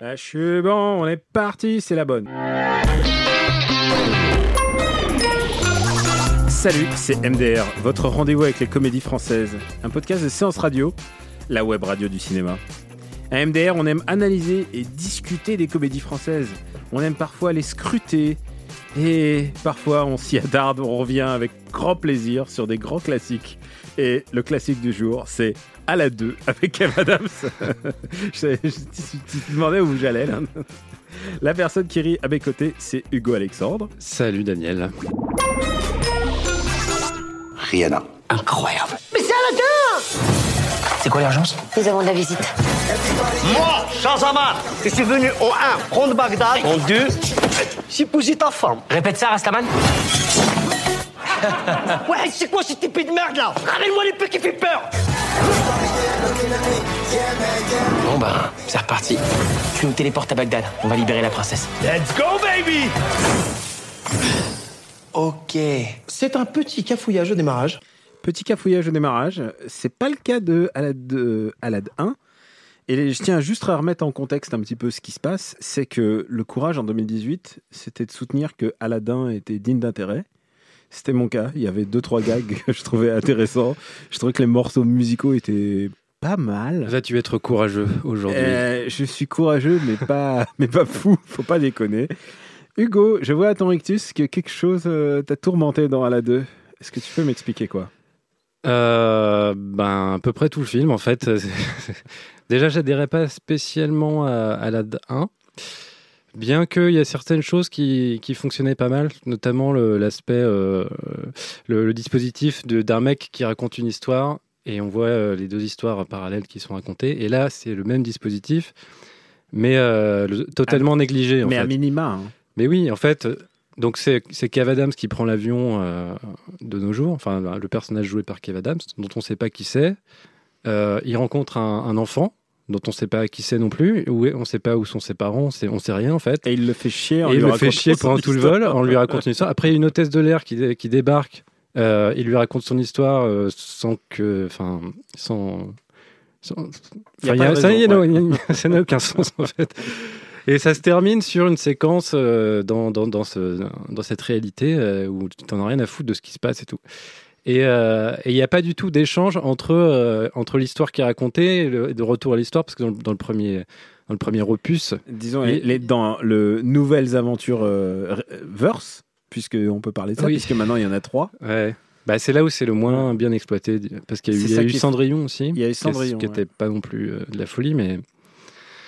Je suis bon, on est parti, c'est la bonne. Salut, c'est MDR, votre rendez-vous avec les comédies françaises. Un podcast de séance radio, la web radio du cinéma. À MDR, on aime analyser et discuter des comédies françaises. On aime parfois les scruter. Et parfois, on s'y attarde, on revient avec grand plaisir sur des grands classiques. Et le classique du jour, c'est À la 2 avec Kev Adams. je, je- tu te demandais où j'allais là. La personne qui rit à mes côtés, c'est Hugo Alexandre. Salut Daniel. Rihanna. Incroyable. Mais c'est à la C'est quoi l'urgence Nous avons de la visite. Moi, Shahzaman, je suis venu au 1 prendre Bagdad, en 2 j'épouser ta femme. Répète ça, Rastaman. Ouais, c'est quoi cette épée de merde là? Ramène-moi l'épée qui fait peur Bon bah, c'est reparti. Tu nous téléportes à Bagdad. On va libérer la princesse. Let's go baby Ok. C'est un petit cafouillage au démarrage. Petit cafouillage au démarrage. C'est pas le cas de Alad, de Alad 1. Et je tiens juste à remettre en contexte un petit peu ce qui se passe. C'est que le courage en 2018, c'était de soutenir que Aladdin était digne d'intérêt. C'était mon cas. Il y avait deux, trois gags que je trouvais intéressants. Je trouvais que les morceaux musicaux étaient pas mal. Vas-tu être courageux aujourd'hui Euh, je suis courageux, mais pas, mais pas fou. Faut pas déconner. Hugo, je vois à ton rictus que quelque chose euh, t'a tourmenté dans Ala 2. Est-ce que tu peux m'expliquer quoi? Euh, Ben, à peu près tout le film, en fait. Déjà, j'adhérais pas spécialement à, à la 1. Bien qu'il y a certaines choses qui, qui fonctionnaient pas mal, notamment le- l'aspect, euh, le, le dispositif de- d'un mec qui raconte une histoire et on voit euh, les deux histoires parallèles qui sont racontées. Et là, c'est le même dispositif, mais euh, le- totalement négligé. En Mais fait. à minima. hein. Mais oui, en fait, donc c'est c'est Kev Adams qui prend l'avion euh, de nos jours, enfin le personnage joué par Kev Adams, dont on ne sait pas qui c'est. Euh, il rencontre un, un enfant dont on ne sait pas qui c'est non plus, où on ne sait pas où sont ses parents, on sait, on sait rien en fait. Et il le fait chier. en Et il lui le fait chier pendant tout le vol, on lui raconte une histoire. Après, il y a une hôtesse de l'air qui, qui débarque, euh, il lui raconte son histoire euh, sans que. Enfin, sans. sans- Y a a- ça, ouais. n'a aucun sens en fait. Et ça se termine sur une séquence euh, dans, dans, dans, ce, dans cette réalité où tu n'en as rien à foutre de ce qui se passe et tout. Et euh, et il n'y a pas du tout d'échange entre, euh, entre l'histoire qui est racontée et le, de retour à l'histoire, parce que dans, le- dans le premier, dans le premier opus, Disons, les, les- dans le Nouvelles Aventures euh, Verse, puisqu'on peut parler de ça, Oui. puisque maintenant il y en a trois. Ouais. Bah, c'est là où c'est le moins bien exploité, parce qu'il y a eu, y a eu Cendrillon aussi. Il y a eu Cendrillon, Qui ouais. n'était pas non plus de la folie, mais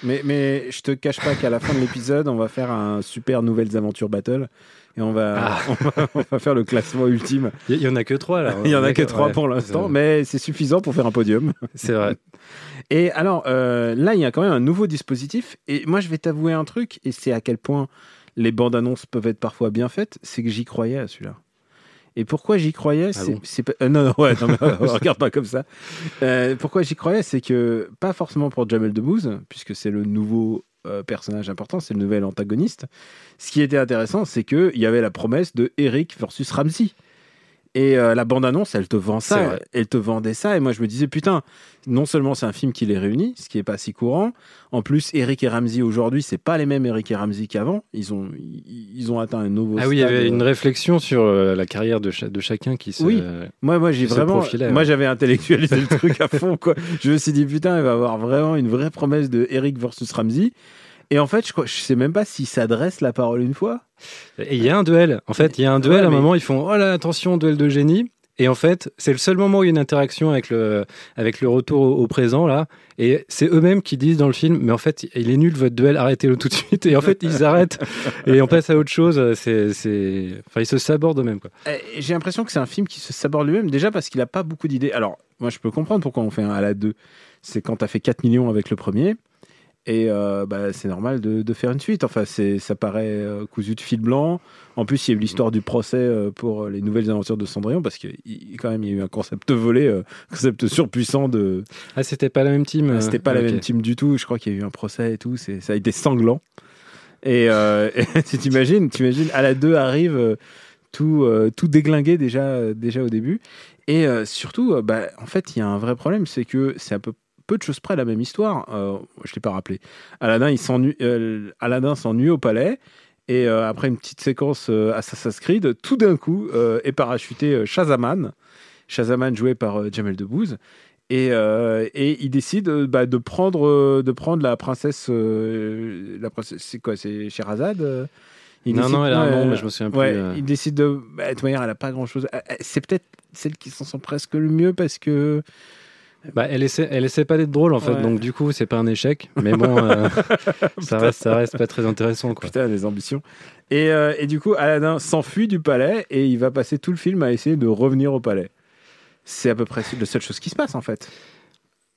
Mais, mais je te cache pas qu'à la fin de l'épisode, on va faire un super Nouvelles Aventures Battle. Et on va, Ah. on va, on va faire le classement ultime. il y, en a que trois là. Il y en a que trois Ouais. pour l'instant, mais c'est suffisant pour faire un podium. C'est vrai. Et alors, euh, là, il y a quand même un nouveau dispositif. Et moi, je vais t'avouer un truc, et c'est à quel point les bandes annonces peuvent être parfois bien faites, c'est que j'y croyais à celui-là. Et pourquoi j'y croyais c'est, bon c'est pas- euh, non, non, ouais, non, euh, regarde pas comme ça. Euh, pourquoi j'y croyais, c'est que pas forcément pour Jamel Debbouze, puisque c'est le nouveau euh, personnage important, c'est le nouvel antagoniste. Ce qui était intéressant, c'est qu'il y avait la promesse de Eric versus Ramsey. Et euh, la bande-annonce, elle te vend ça, elle te vendait ça. Et moi, je me disais, putain, non seulement c'est un film qui les réunit, ce qui est pas si courant. En plus, Eric et Ramsey aujourd'hui, c'est pas les mêmes Eric et Ramsey qu'avant. Ils ont, ils, ont atteint un nouveau. Ah oui, il y avait une réflexion sur euh, la carrière de, cha- de chacun qui se. Oui. Moi, moi, j'ai vraiment. profilait, Moi, ouais. j'avais intellectualisé le truc à fond, quoi. Je me suis dit, putain, il va avoir vraiment une vraie promesse de Eric versus Ramsey. Et en fait, je, je sais même pas s'ils s'adressent la parole une fois. Et il y a un duel. En fait, il y a un duel. Ouais, à un mais- moment, ils font Oh là, attention, duel de génie. Et en fait, c'est le seul moment où il y a une interaction avec le, avec le retour au, au présent, là. Et c'est eux-mêmes qui disent dans le film Mais en fait, il est nul votre duel, arrêtez-le tout de suite. Et en fait, ils arrêtent et on passe à autre chose. C'est, c'est... Enfin, ils se sabordent eux-mêmes, quoi. Euh, J'ai l'impression que c'est un film qui se saborde lui-même, déjà parce qu'il a pas beaucoup d'idées. Alors, moi, je peux comprendre pourquoi on fait un à la 2. c'est quand tu as fait 4 millions avec le premier. Et euh, bah, c'est normal de, de faire une suite. Enfin, ça paraît euh, cousu de fil blanc. En plus, il y a eu l'histoire du procès euh, pour les nouvelles aventures de Cendrillon, parce que quand même, il y a eu un concept volé, concept surpuissant de. Ah, c'était pas la même team. euh, C'était pas la ok. même team du tout. Je crois qu'il y a eu un procès et tout. Ça a été sanglant. Et, euh, et tu t'imagines, à la 2 arrive tout, tout déglingué déjà, déjà au début. Et surtout, bah, en fait, il y a un vrai problème, c'est que c'est un peu peu de choses près la même histoire. Euh, je l'ai pas rappelé. Aladdin, il s'ennuie, euh, Aladdin s'ennuie au palais. Et euh, après une petite séquence euh, Assassin's Creed, tout d'un coup est parachuté Shazaman. Shazaman joué par Jamel Debbouze. Et, et il décide bah, de, prendre, de prendre la princesse. la princesse c'est quoi C'est Sherazade Il Non, décide- non, elle a un nom, mais je me souviens plus, ouais, euh. Il décide de. Bah, de toute manière, elle a pas grand chose. C'est peut-être celle qui s'en sent presque le mieux parce que. Bah, elle essaie, elle essaie pas d'être drôle en fait, Ouais. donc du coup c'est pas un échec. Mais bon, euh, ça reste, ça reste pas très intéressant quoi. Putain, les ambitions. Et, euh, et du coup, Aladdin s'enfuit du palais et il va passer tout le film à essayer de revenir au palais. C'est à peu près la seule chose qui se passe en fait.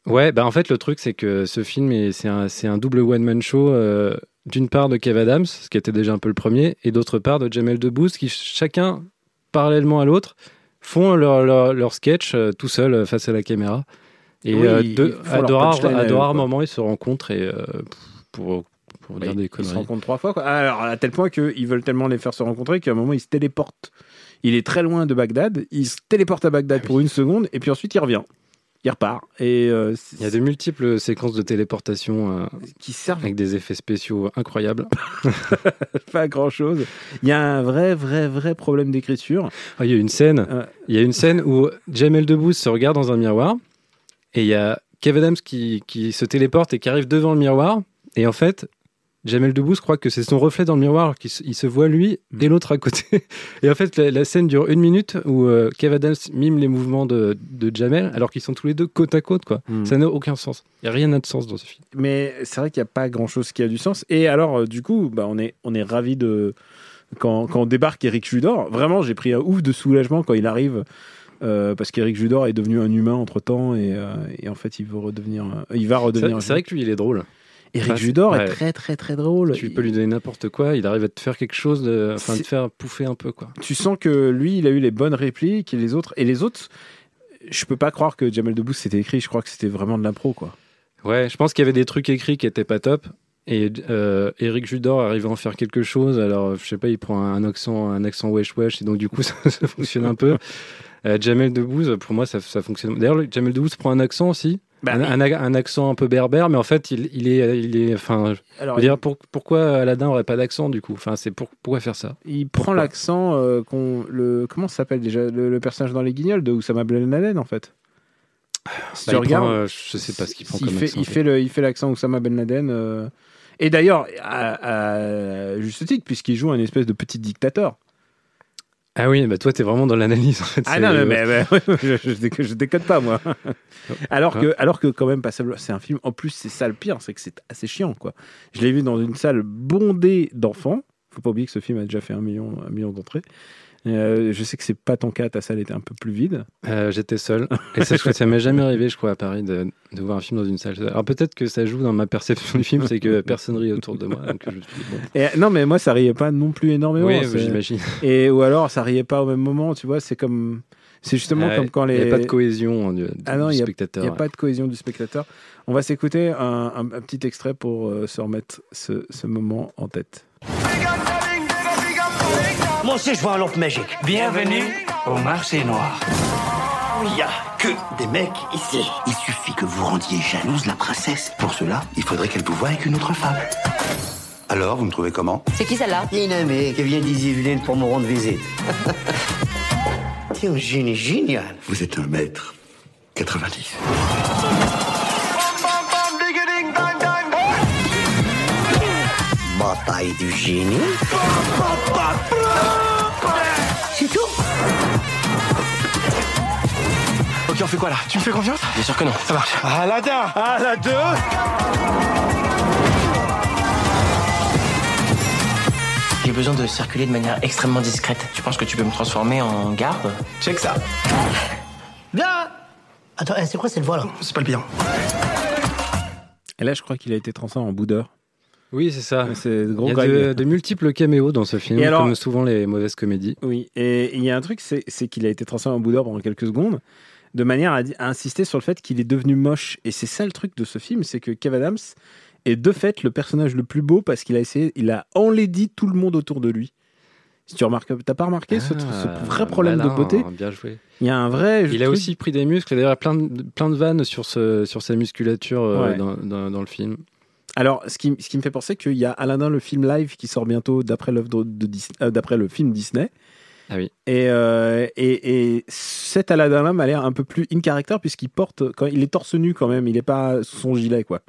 Ouais, bah en fait le truc c'est que ce film est- c'est un, double one man show. euh, d'une part de Kev Adams, ce qui était déjà un peu le premier, et d'autre part de Jamel Debbouze, qui chacun parallèlement à l'autre font leur, leur, leur sketch euh, tout seul euh, face à la caméra. Et Oui, euh, de- à de rares, moments ils se rencontrent et euh, pour, pour dire des Ils se conneries. rencontrent trois fois. Quoi. Alors, à tel point qu'ils veulent tellement les faire se rencontrer qu'à un moment, ils se téléportent. Il est très loin de Bagdad. Il se téléporte à Bagdad pour une seconde et puis ensuite, il revient. Il repart. Et euh, Il y a de multiples séquences de téléportation euh, qui servent avec des effets spéciaux incroyables. pas grand chose. Il y a un vrai, vrai, vrai problème d'écriture. Ah, il y a une scène, Euh, il y a une scène où Jamel Debbouze se regarde dans un miroir et il y a Kevin Adams qui, qui se téléporte et qui arrive devant le miroir et en fait Jamel Debbouze croit que c'est son reflet dans le miroir qu'il se, il se voit lui et l'autre à côté et en fait la, la scène dure une minute où euh, Kevin Adams mime les mouvements de, de Jamel alors qu'ils sont tous les deux côte à côte quoi Mm. ça n'a aucun sens il y a rien n'a de sens dans ce film Mais c'est vrai qu'il n'y a pas grand chose qui a du sens. Et alors, euh, du coup, bah, on est, on est ravis de. Quand, quand on débarque Eric Judor, vraiment, j'ai pris un ouf de soulagement quand il arrive. Euh, parce qu'Eric Judor est devenu un humain entre temps et, euh, et en fait il veut redevenir euh, il va redevenir c'est vrai que lui il est drôle Eric Enfin, Judor ouais. est très très très drôle tu peux lui donner n'importe quoi il arrive à te faire quelque chose de, enfin te faire pouffer un peu quoi tu sens que lui, il a eu les bonnes répliques et les autres. Et les autres, je peux pas croire que Jamel Debbouze c'était écrit. Je crois que c'était vraiment de l'impro, quoi. Ouais, je pense qu'il y avait des trucs écrits qui étaient pas top. Et euh, Eric Judor arrive à en faire quelque chose. Alors, je sais pas, il prend un accent, un accent wesh wesh, et donc du coup, ça, ça fonctionne un peu. Euh, Jamel Debbouze, pour moi, ça, ça fonctionne. D'ailleurs, le- Jamel Debbouze prend un accent aussi, Bah, un, un, un accent un peu berbère, mais en fait, il, il est, il est, enfin, je Alors, veux dire, pour- pourquoi Aladdin aurait pas d'accent du coup? Enfin, c'est pour, pourquoi faire ça? Il prend l'accent euh, qu'on le comment ça s'appelle déjà le, le personnage dans les Guignols de Oussama Ben Laden en fait? Si Bah, tu regardes, prend, euh, je sais pas ce qu'il prend il comme fait, accent. il fait le il fait l'accent Oussama Ben Laden. euh, Et d'ailleurs, à, à juste titre, puisqu'il joue un espèce de petit dictateur. Ah oui, bah toi, t'es vraiment dans l'analyse en fait. Ah non, mais, mais- je, je, déconne- je déconne pas, moi. alors, que, alors que, quand même, Passable, c'est un film. En plus, c'est ça le pire, c'est que c'est assez chiant, quoi. Je l'ai vu dans une salle bondée d'enfants. Faut pas oublier que ce film a déjà fait un million, un million d'entrées. Euh, je sais que c'est pas ton cas, ta salle était un peu plus vide. Euh, J'étais seul. Et ça, ça m'est jamais arrivé, je crois, à Paris, de, de voir un film dans une salle. Alors peut-être que ça joue dans ma perception du film, c'est que personne rit autour de moi. Donc je bon. Et, non, mais moi, ça riait pas non plus énormément. Oui, j'imagine. Et ou alors, ça riait pas au même moment, tu vois. C'est comme, c'est justement comme quand les. Il n'y a pas de cohésion hein, du, Ah non, il y a- spectateur. Il n'y a pas de cohésion du spectateur. On va s'écouter un, un- un petit extrait pour euh, se remettre ce, ce moment en tête. Moi aussi, je vois un lampe magique. Bienvenue au marché noir. Il n'y a que des mecs ici. Il suffit que vous rendiez jalouse la princesse. Pour cela, il faudrait qu'elle vous voie avec une autre femme. Alors, vous me trouvez comment? C'est qui celle-là? Une amie qui vient d'Isilune pour me rendre visite. T'es un génie génial. Vous êtes un maître. 90. Bataille du génie. Ok, on fait quoi là? Tu me fais confiance? Bien sûr que non. Ça marche. Aladdin Aladdin J'ai besoin de circuler de manière extrêmement discrète. Tu penses que tu peux me transformer en garde? Check ça. Viens Attends, eh, c'est quoi cette voix là? C'est pas le pire. Et là, je crois qu'il a été transformé en boudeur. Oui, c'est ça. C'est gros Il y a de, de multiples caméos dans ce film, Et alors- comme souvent les mauvaises comédies. Oui, et il y a un truc, c'est c'est qu'il a été transformé en boudeur pendant quelques secondes, de manière à, insister sur le fait qu'il est devenu moche. Et c'est ça le truc de ce film, c'est que Kev Adams est de fait le personnage le plus beau parce qu'il a essayé, il a enlaidi tout le monde autour de lui. Si tu remarques, t'as pas remarqué ce, ce Ah, vrai problème malin, de beauté? Bien joué. Il y a un vrai. Il a truc- aussi pris des muscles, d'ailleurs, plein de, plein de vannes sur, ce, sur sa musculature euh, Ouais. dans, dans- dans le film. Alors, ce qui, ce qui me fait penser qu'il y a Aladdin, le film live, qui sort bientôt d'après l'œuvre de, de Dis- euh, d'après le film Disney. Ah oui. Et, euh, et, et cet Aladdin-là m'a l'air un peu plus in character puisqu'il porte, quand il est torse nu quand même, il est pas sous son gilet quoi.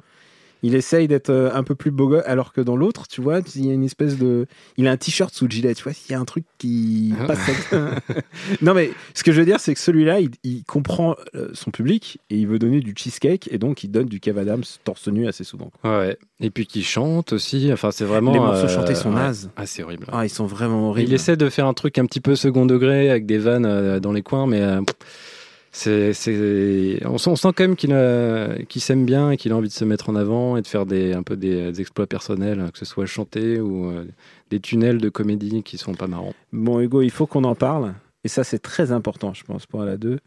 Il essaye d'être euh, un peu plus beau gosse, alors que dans l'autre, tu vois, il y a une espèce de, il a un t-shirt sous le gilet, tu vois, il y a un truc qui Ah. passe. non mais ce que je veux dire, c'est que celui-là, il, il comprend euh, son public et il veut donner du cheesecake et donc il donne du Kev Adams torse nu assez souvent. quoi. Ouais. Et puis qui chante aussi. Enfin, c'est vraiment. Les morceaux euh, chantés sont nazes. Ah, c'est horrible. Ah, ils sont vraiment horribles. Il essaie de faire un truc un petit peu second degré avec des vannes euh, dans les coins, mais euh, c'est, c'est- on, sent, on sent quand même qu'il, a- qu'il s'aime bien et qu'il a envie de se mettre en avant et de faire des, un peu des, des exploits personnels, que ce soit chanter ou euh, des tunnels de comédie qui sont pas marrants. Bon, Hugo, il faut qu'on en parle. Et ça, c'est très important, je pense, pour la 2.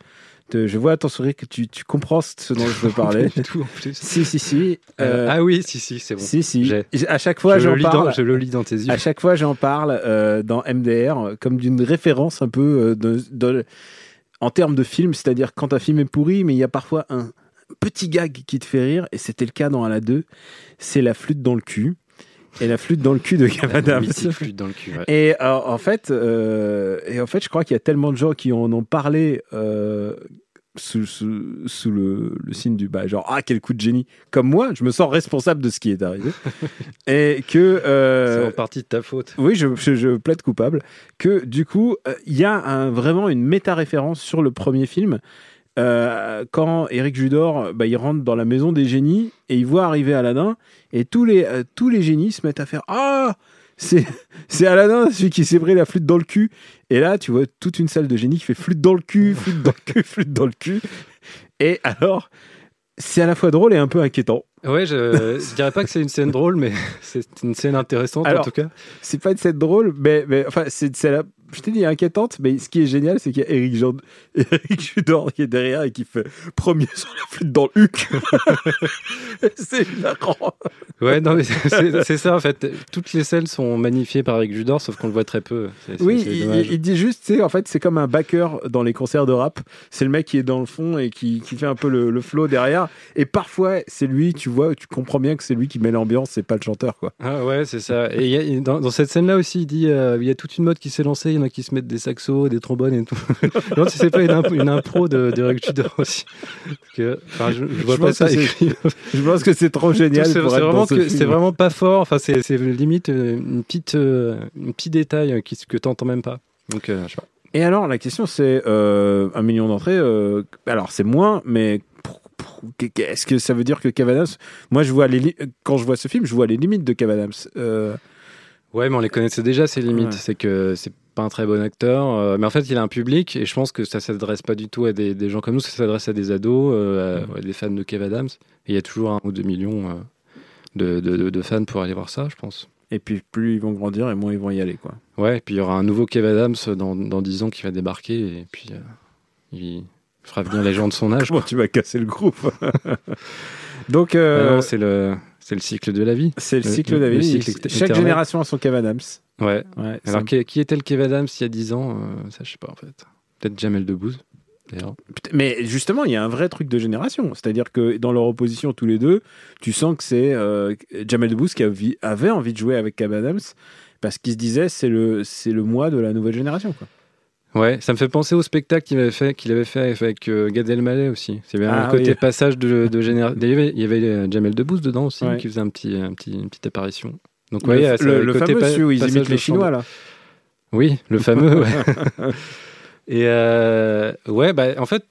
De- je vois à ton sourire que tu, tu comprends ce dont je veux parler. Tout, en plus. si, si, si. Euh, Euh, ah oui, si, si, c'est bon. Si, si. J'ai- À chaque fois, je, j'en parle. dans, je le lis dans tes yeux. À chaque fois, j'en parle euh, dans MDR comme d'une référence un peu de, de- en termes de film, c'est-à-dire quand un film est pourri, mais il y a parfois un petit gag qui te fait rire, et c'était le cas dans la 2, c'est la flûte dans le cul. Et la flûte dans le cul de mythique flûte dans le cul. ouais. Et euh, en fait, euh, et en fait, je crois qu'il y a tellement de gens qui en ont parlé euh, sous, sous, sous le, le signe du bah, genre ah quel coup de génie. Comme moi, je me sens responsable de ce qui est arrivé et que euh, C'est en partie de ta faute. oui, je, je, je plaide coupable. Que du coup, euh, il y a un- vraiment une méta-référence sur le premier film. Euh, quand Eric Judor, bah, il rentre dans la maison des génies et il voit arriver Aladdin et tous les, tous les génies se mettent à faire Ah c'est, c'est Aladdin, celui qui s'est pris la flûte dans le cul. Et là, tu vois toute une salle de génies qui fait flûte dans le cul, flûte dans le cul, flûte dans le cul. Et alors, c'est à la fois drôle et un peu inquiétant. Ouais, je, je dirais pas que c'est une scène drôle, mais c'est une scène intéressante en tout cas. c'est pas une scène drôle, mais, mais enfin, c'est c'est la. Je t'ai dit inquiétante, mais ce qui est génial, c'est qu'il y a Eric, Eric Judor qui est derrière et qui fait premier sur la flûte dans le huc. c'est hilarant. Ouais, non, mais c'est- c'est c'est ça en fait. Toutes les scènes sont magnifiées par Eric Judor, sauf qu'on le voit très peu. C'est- c'est- Oui, c'est il, dit juste, sais, en fait, c'est comme un backer dans les concerts de rap. C'est le mec qui est dans le fond et qui, qui fait un peu le, le flow derrière. Et parfois, c'est lui, tu vois, tu comprends bien que c'est lui qui met l'ambiance, c'est pas le chanteur, quoi. Ah ouais, c'est ça. Et il y a- dans, dans cette scène-là aussi, il dit euh, il y a toute une mode qui s'est lancée. Il y en a qui se mettent des saxos, des trombones et tout. non, si c'est pas une, imp- une impro de, de Judor aussi. Parce que, enfin, je, je vois Je pas pense ça que c'est- écrit. Je pense que c'est trop génial C'est vraiment, ce pas fort. Enfin, c'est limite euh, une petite, euh, un petit détail qui, que t'entends même pas. Donc, euh, je sais pas. Et alors, la question, c'est euh, un million d'entrées. euh, alors, c'est moins, mais est-ce que ça veut dire que Kev Adams Moi, je vois les li- quand je vois ce film, je vois les limites de Kev Adams. Euh, Ouais, mais on les connaissait déjà, ses limites. Ouais. C'est que c'est pas un très bon acteur. euh, mais en fait, il a un public et je pense que ça s'adresse pas du tout à des, des gens comme nous, ça s'adresse à des ados, euh, à- à des fans de Kev Adams. Et il y a toujours un ou deux millions euh, de, de- de- de fans pour aller voir ça, je pense. et puis, plus ils vont grandir, et moins ils vont y aller, quoi. Ouais, et puis il y aura un nouveau Kev Adams dans, dans 10 ans qui va débarquer et puis il fera venir les gens de son âge. Comment tu vas casser le groupe Donc, Ah euh, c'est le, cycle de la vie. c'est le le- cycle le David. cycle Chaque génération a son Kev Adams. Ouais. Ouais, Alors, qui, qui était le Kev Adams il y a 10 ans euh, Ça, je sais pas en fait. Peut-être Jamel Debbouze, d'ailleurs. Mais justement, il y a un vrai truc de génération. C'est-à-dire que dans leur opposition tous les deux, tu sens que c'est euh, Jamel Debbouze qui avait envie de jouer avec Kev Adams parce qu'il se disait c'est le c'est le moi de la nouvelle génération. Quoi. Ouais, ça me fait penser au spectacle qu'il avait fait, qu'il avait fait avec euh, Gad Elmaleh aussi. C'est bien Ah, un côté passage de, de génération. Il y avait, Jamel Debbouze dedans aussi Ouais. qui faisait un petit, un petit, une petite apparition. Donc le, ouais, le- le côté fameux pa- celui où ils imitent les Chinois là. Oui, le fameux. ouais. Et euh, ouais, bah en fait,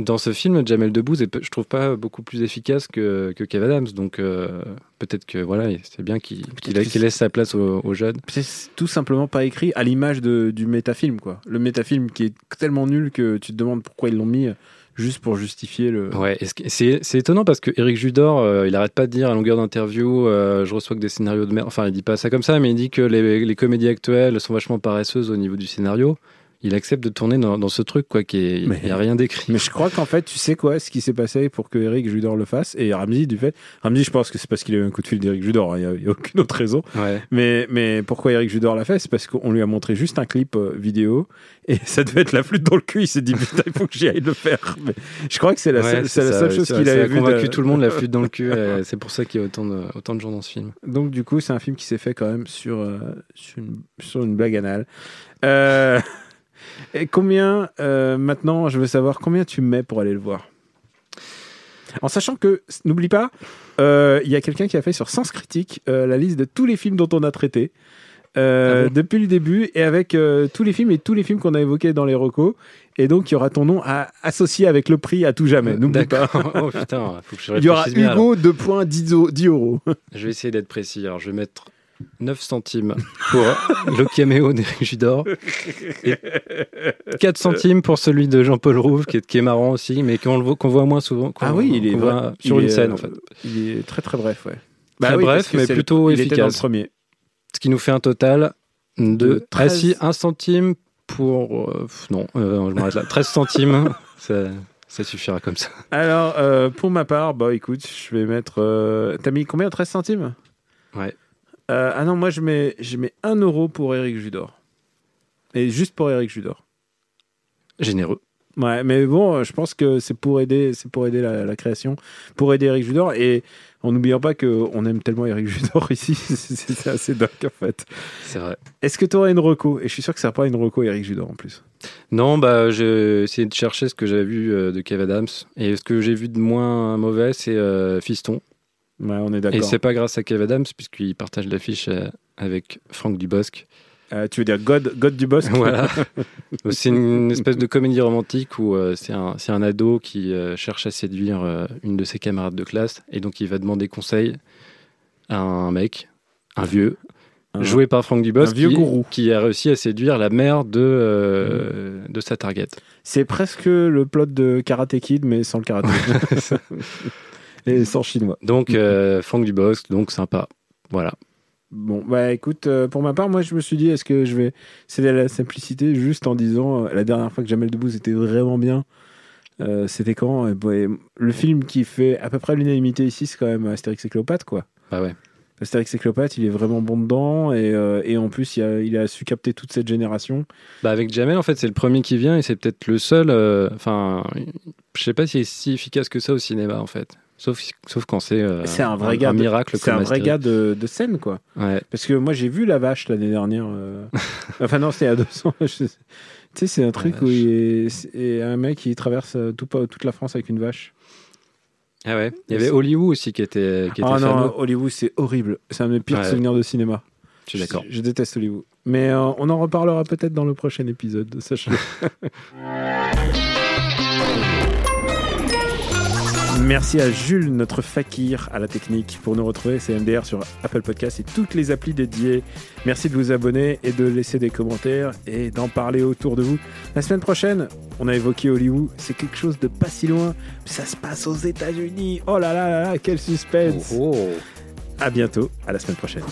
dans ce film, Jamel Debbouze est, je trouve pas beaucoup plus efficace que, que Kev Adams. Donc euh, peut-être que voilà, c'est bien qu'il qu'il laisse sa place aux, aux jeunes. C'est tout simplement pas écrit à l'image de- du métafilm quoi. Le métafilm qui est tellement nul que tu te demandes pourquoi ils l'ont mis juste pour justifier le. Ouais, c'est étonnant parce que Eric Judor, euh, il arrête pas de dire à longueur d'interview, euh, je reçois que des scénarios de merde. Enfin, il dit pas ça comme ça, mais il dit que les, les comédies actuelles sont vachement paresseuses au niveau du scénario. Il accepte de tourner dans, dans ce truc, quoi, qui est, il y a rien d'écrit. Mais je crois qu'en fait, tu sais quoi, ce qui s'est passé pour que Eric Judor le fasse, et Ramsey du fait. Ramsey, je pense que c'est parce qu'il a eu un coup de fil d'Eric Judor, hein, il n'y a, aucune autre raison. Ouais. Mais, mais pourquoi Eric Judor l'a fait C'est parce qu'on lui a montré juste un clip euh, vidéo, et ça devait être la flûte dans le cul. Il s'est dit, putain, il faut que j'y aille le faire. Mais je crois que c'est la, Ouais, seule- c'est la chose ça- qu'il avait a vu. convaincu de- tout le monde la flûte dans le cul. et c'est pour ça qu'il y a autant de, autant de gens dans ce film. Donc du coup, c'est un film qui s'est fait quand même sur, euh, sur, une, sur une blague anale. Euh, et combien, euh, maintenant, je veux savoir combien tu mets pour aller le voir? En sachant que, n'oublie pas, euh, il y a quelqu'un qui a fait sur Sens Critique euh, la liste de tous les films dont on a traité. euh, Ah bon? depuis le début et avec tous les films et tous les films qu'on a évoqués dans les recos et donc il y aura ton nom à, associé avec le prix à tout jamais n'oublie pas oh putain, faut que je il y aura. Hugo 2 points 10, o- 10 euros Je vais essayer d'être précis. Alors, je vais mettre 9 centimes pour le caméo d'Eric Judor et 4 centimes pour celui de Jean-Paul Rouve, qui est, qui est marrant aussi, mais qu'on voit- qu'on voit moins souvent. qu'on- Ah oui, il est sur une scène, euh, en fait. Il est très très bref, ouais. Très oui, bref, mais c'est le- plutôt il était dans le efficace. premier. Ce qui nous fait un total de. De Ah 13. si, 1 centime pour. euh, pff, non, euh, je m'arrête là. 13 centimes, ça, ça suffira comme ça. Alors, euh, pour ma part, bah écoute, je vais mettre. euh, T'as mis combien 13 centimes? Ouais. Euh, ah non, moi je mets, je mets 1 euro pour Eric Judor. Et juste pour Eric Judor. Généreux. Ouais, mais bon, je pense que c'est pour aider, c'est pour aider la, la création, pour aider Eric Judor. Et en n'oubliant pas qu'on aime tellement Eric Judor ici, c'est assez dingue en fait. C'est vrai. Est-ce que tu aurais une reco? Et je suis sûr que ça pas une reco Eric Judor en plus. Non, bah, j'ai essayé de chercher ce que j'avais vu euh, de Kev Adams. Et ce que j'ai vu de moins mauvais, c'est euh, Fiston. Ouais, on est Et d'accord. c'est pas grâce à Kev Adams, puisqu'il partage l'affiche euh, avec Franck Dubosc. Euh, tu veux dire God, God du Bosque Voilà. c'est une espèce de comédie romantique où euh, c'est un, un ado qui euh, cherche à séduire une de ses camarades de classe. Et donc, il va demander conseil à un mec, un vieux, Un- joué par Franck Dubosc, un vieux qui, gourou. qui a réussi à séduire la mère de, euh, de sa target. C'est presque le plot de Karate Kid, mais sans le karaté. Et sans chinois. Donc, euh, Franck Dubosc, donc sympa. Voilà. Bon, bah écoute, euh, pour ma part, moi je me suis dit, est-ce que je vais céder à la simplicité juste en disant, euh, la dernière fois que Jamel Debbouze était vraiment bien, euh, c'était quand Et bah, et Le film qui fait à peu près l'unanimité ici, c'est quand même Astérix et Cléopâtre, quoi. Bah ouais. Astérix et Cléopâtre, il est vraiment bon dedans, et, euh, et en plus, il a, il a su capter toute cette génération. Bah avec Jamel, en fait, c'est le premier qui vient et c'est peut-être le seul. euh, Enfin, je sais pas s'il est si efficace que ça au cinéma, en fait. Sauf, sauf quand c'est euh, c'est un vrai gars, de- miracle c'est un vrai gars de, de scène, quoi. Ouais. Parce que moi, j'ai vu La Vache l'année dernière. euh, enfin, non, c'était à 200. Je sais- Tu sais, c'est un truc où il est... c'est un mec qui traverse euh, tout, toute la France avec une vache. Ah ouais. Il y avait Hollywood aussi qui était, qui était Ah non. Hollywood, c'est horrible. C'est un de mes pires Ouais. souvenirs de cinéma. Je suis d'accord. Je, je déteste Hollywood. Mais euh, on en reparlera peut-être dans le prochain épisode, sachez-le. Merci à Jules, notre fakir à la technique. Pour nous retrouver, c'est MDR sur Apple Podcast et toutes les applis dédiées. Merci de vous abonner et de laisser des commentaires et d'en parler autour de vous. La semaine prochaine, on a évoqué Hollywood. C'est quelque chose de pas si loin. Ça se passe aux États-Unis. Oh là là là là, quel suspense. Oh. À bientôt, à la semaine prochaine.